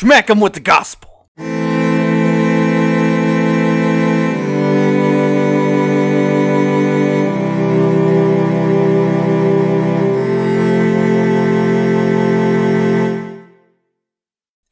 Smack 'em with the gospel.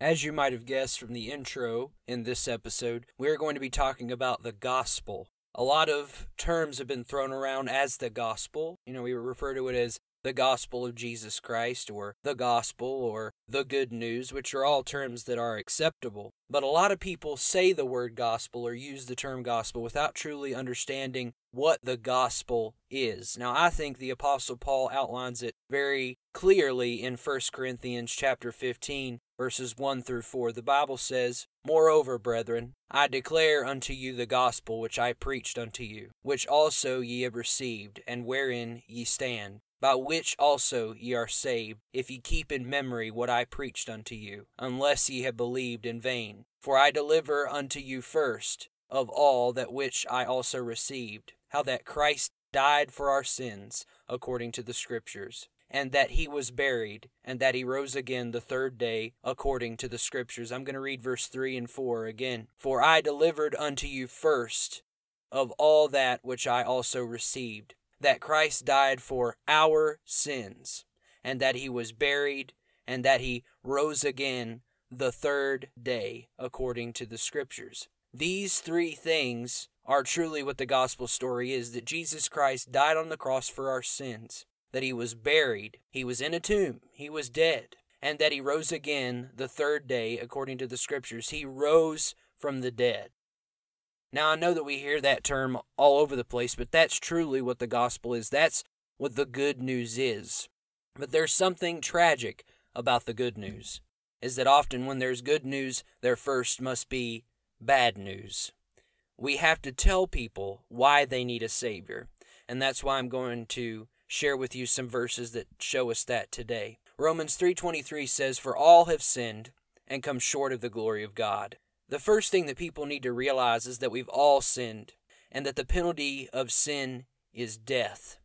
As you might have guessed from the intro in this episode, we're going to be talking about the gospel. A lot of terms have been thrown around as the gospel. You know, we refer to it as the gospel of Jesus Christ or the gospel or the good news, which are all terms that are acceptable. But a lot of people say the word gospel or use the term gospel without truly understanding what the gospel is. Now, I think the apostle Paul outlines it very clearly in 1 Corinthians chapter 15 verses 1 through 4. The Bible says, Moreover, brethren, I declare unto you the gospel which I preached unto you, which also ye have received, and wherein ye stand, by which also ye are saved, if ye keep in memory what I preached unto you, unless ye have believed in vain. For I deliver unto you first of all that which I also received, how that Christ died for our sins, according to the Scriptures, and that he was buried, and that he rose again the third day, according to the Scriptures. I'm going to read verse 3 and 4 again. For I delivered unto you first of all that which I also received that Christ died for our sins, and that he was buried, and that he rose again the third day, according to the Scriptures. These three things are truly what the gospel story is that Jesus Christ died on the cross for our sins, that he was buried, he was in a tomb, he was dead, and that he rose again the third day, according to the Scriptures. He rose from the dead. Now, I know that we hear that term all over the place, but that's truly what the gospel is. That's what the good news is. But there's something tragic about the good news, is that often when there's good news, there first must be bad news. We have to tell people why they need a Savior, and that's why I'm going to share with you some verses that show us that today. Romans 3:23 says for all have sinned and come short of the glory of God. The first thing that people need to realize is that we've all sinned and that the penalty of sin is death.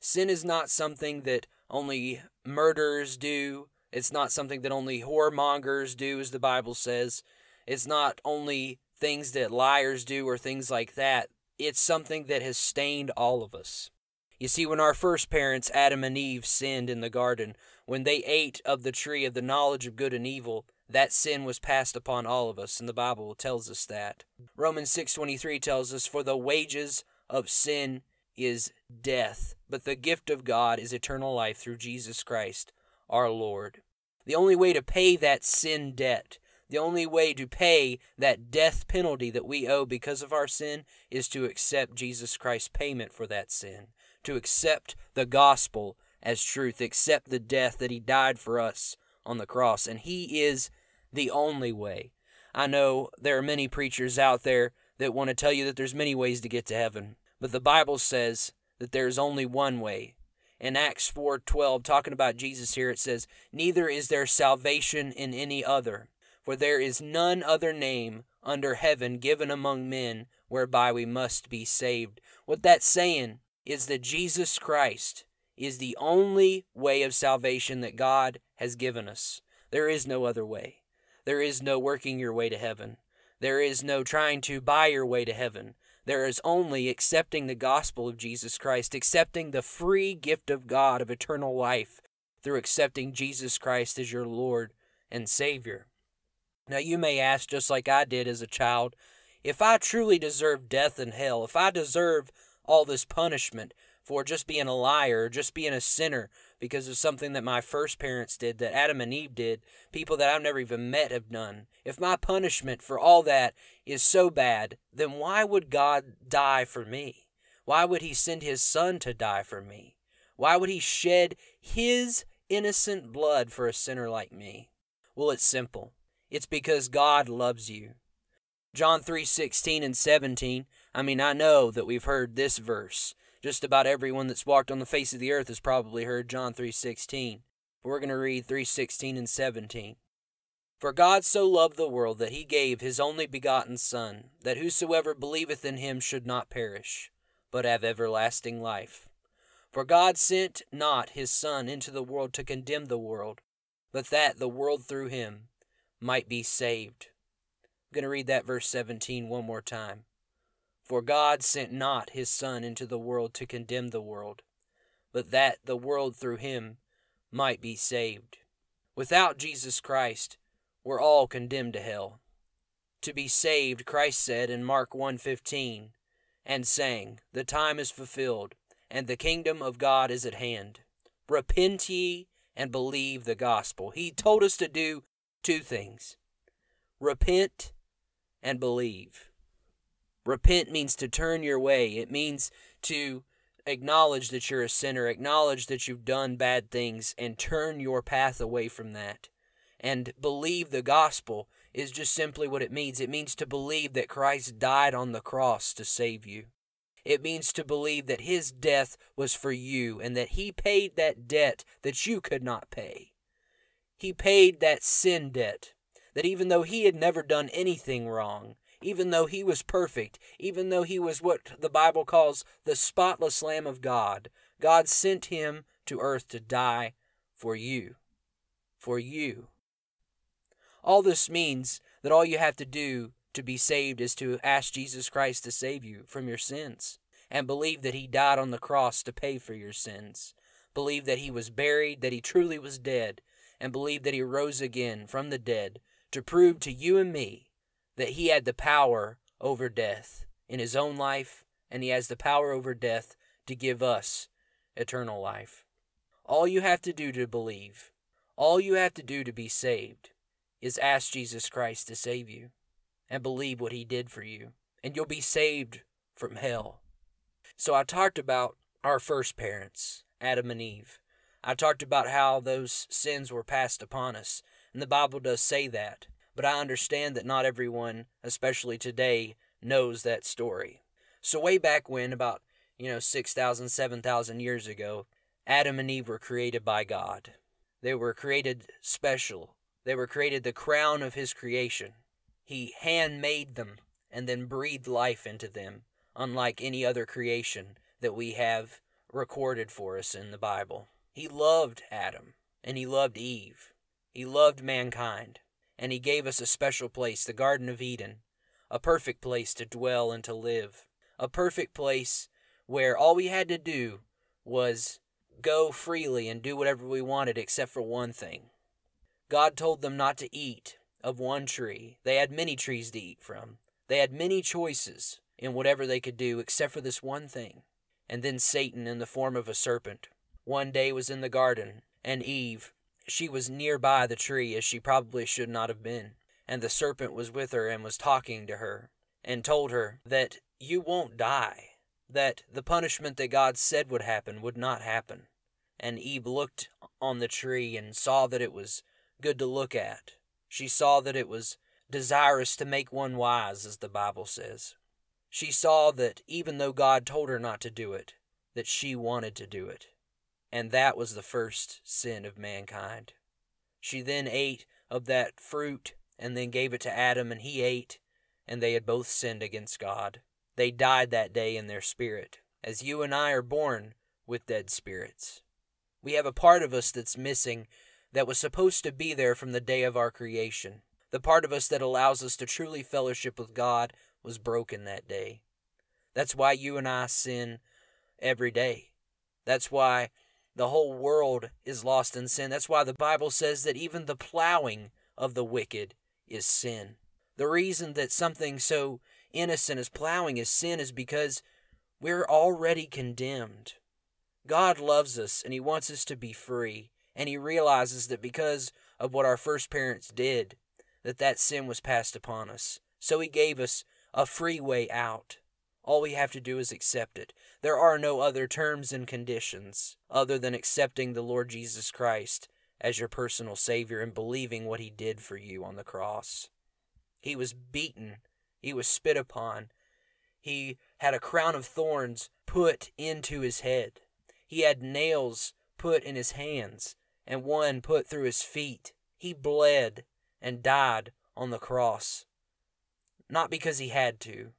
Sin is not something that only murderers do. It's not something that only whoremongers do, as the Bible says. It's not only things that liars do or things like that. It's something that has stained all of us. You see, when our first parents, Adam and Eve, sinned in the garden, when they ate of the tree of the knowledge of good and evil, that sin was passed upon all of us and the bible tells us that. Romans 6.23 tells us for the wages of sin is death but the gift of god is eternal life through jesus christ our lord. The only way to pay that sin debt the only way to pay that death penalty that we owe because of our sin is to accept jesus christ's payment for that sin to accept the gospel as truth accept the death that he died for us on the cross. And he is the only way. I know there are many preachers out there that want to tell you that there's many ways to get to heaven, but the Bible says that there's only one way. In Acts 4:12 talking about Jesus here it says, "Neither is there salvation in any other, for there is none other name under heaven given among men whereby we must be saved." What that's saying is that Jesus Christ is the only way of salvation that God has given us. There is no other way. There is no working your way to heaven. There is no trying to buy your way to heaven. There is only accepting the gospel of Jesus Christ, accepting the free gift of God of eternal life through accepting Jesus Christ as your Lord and Savior. Now, you may ask, just like I did as a child, if I truly deserve death and hell, if I deserve all this punishment for just being a liar, just being a sinner, because of something that my first parents did, that Adam and Eve did, people that I've never even met have done. If my punishment for all that is so bad, then why would God die for me? Why would He send His Son to die for me? Why would He shed His innocent blood for a sinner like me? Well, it's simple. It's because God loves you. John 3:16 and 17. I mean, I know that we've heard this verse just about everyone that's walked on the face of the earth has probably heard John 3:16. We're going to read 3:16 and 17. For God so loved the world that he gave his only begotten son, that whosoever believeth in him should not perish, but have everlasting life. For God sent not his son into the world to condemn the world, but that the world through him might be saved. I'm going to read that verse 17 one more time. For God sent not his Son into the world to condemn the world, but that the world through him might be saved. Without Jesus Christ, we're all condemned to hell. To be saved, Christ said in Mark 1:15, and sang, The time is fulfilled, and the kingdom of God is at hand. Repent ye and believe the gospel. He told us to do two things repent and believe. Repent means to turn your way, it means to acknowledge that you're a sinner, acknowledge that you've done bad things, and turn your path away from that. And believe the gospel is just simply what it means. It means to believe that Christ died on the cross to save you. It means to believe that his death was for you and that he paid that debt that you could not pay. He paid that sin debt, that even though he had never done anything wrong, even though he was perfect, even though he was what the Bible calls the spotless Lamb of God, God sent him to earth to die for you. For you. All this means that all you have to do to be saved is to ask Jesus Christ to save you from your sins and believe that he died on the cross to pay for your sins. Believe that he was buried, that he truly was dead, and believe that he rose again from the dead to prove to you and me that he had the power over death in his own life, and he has the power over death to give us eternal life. All you have to do to believe, all you have to do to be saved, is ask Jesus Christ to save you and believe what he did for you, and you'll be saved from hell. So I talked about our first parents, Adam and Eve. I talked about how those sins were passed upon us, and the Bible does say that, but I understand that not everyone, especially today, knows that story. So way back when, about, you know, 6,000, 7,000 years ago, Adam and Eve were created by God. They were created special, they were created the crown of his creation. He handmade them and then breathed life into them, unlike any other creation that we have recorded for us in the Bible. He loved Adam and he loved Eve. He loved mankind and he gave us a special place, the Garden of Eden, a perfect place to dwell and to live, a perfect place where all we had to do was go freely and do whatever we wanted except for one thing God told them not to eat of one tree. They had many trees to eat from. They had many choices in whatever they could do except for this one thing. And then Satan, in the form of a serpent, one day was in the garden, and Eve, she was nearby the tree as she probably should not have been. And the serpent was with her and was talking to her, and told her that you won't die, that the punishment that God said would happen would not happen. And Eve looked on the tree and saw that it was good to look at. She saw that it was desirous to make one wise, as the Bible says. She saw that even though God told her not to do it, that she wanted to do it. And that was the first sin of mankind. She then ate of that fruit and then gave it to Adam, and he ate, and they had both sinned against God. They died that day in their spirit, as you and I are born with dead spirits. We have a part of us that's missing that was supposed to be there from the day of our creation. The part of us that allows us to truly fellowship with God was broken that day. That's why you and I sin every day. That's why the whole world is lost in sin. That's why the Bible says that even the plowing of the wicked is sin. The reason that something so innocent as plowing is sin is because we're already condemned. God loves us and He wants us to be free and he realizes that because of what our first parents did, that that sin was passed upon us. So he gave us a free way out. All we have to do is accept it. There are no other terms and conditions other than accepting the Lord Jesus Christ as your personal Savior and believing what He did for you on the cross. He was beaten, He was spit upon, He had a crown of thorns put into His head, He had nails put in His hands, and one put through his feet. He bled and died on the cross. Not because he had to,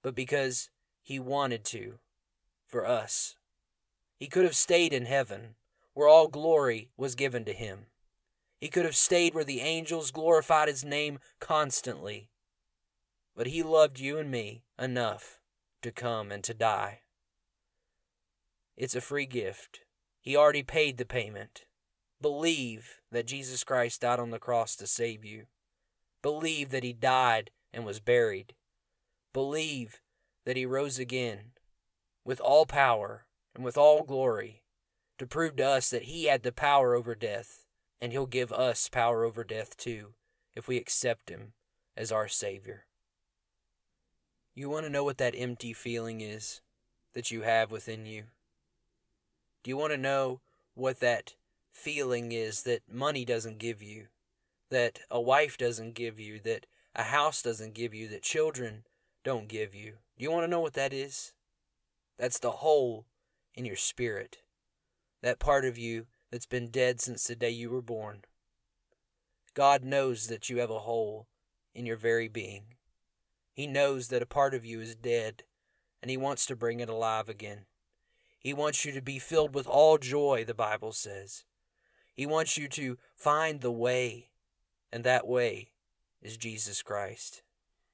but because he wanted to for us. He could have stayed in heaven, where all glory was given to him. He could have stayed where the angels glorified his name constantly. But he loved you and me enough to come and to die. It's a free gift. He already paid the payment. Believe that Jesus Christ died on the cross to save you. Believe that he died and was buried. Believe that he rose again with all power and with all glory to prove to us that he had the power over death, and he'll give us power over death too if we accept him as our Savior. You want to know what that empty feeling is that you have within you? Do you want to know what that feeling is that money doesn't give you, that a wife doesn't give you, that a house doesn't give you, that children don't give you? Do you want to know what that is? That's the hole in your spirit, that part of you that's been dead since the day you were born. God knows that you have a hole in your very being. He knows that a part of you is dead, and He wants to bring it alive again. He wants you to be filled with all joy, the Bible says. He wants you to find the way, and that way is Jesus Christ.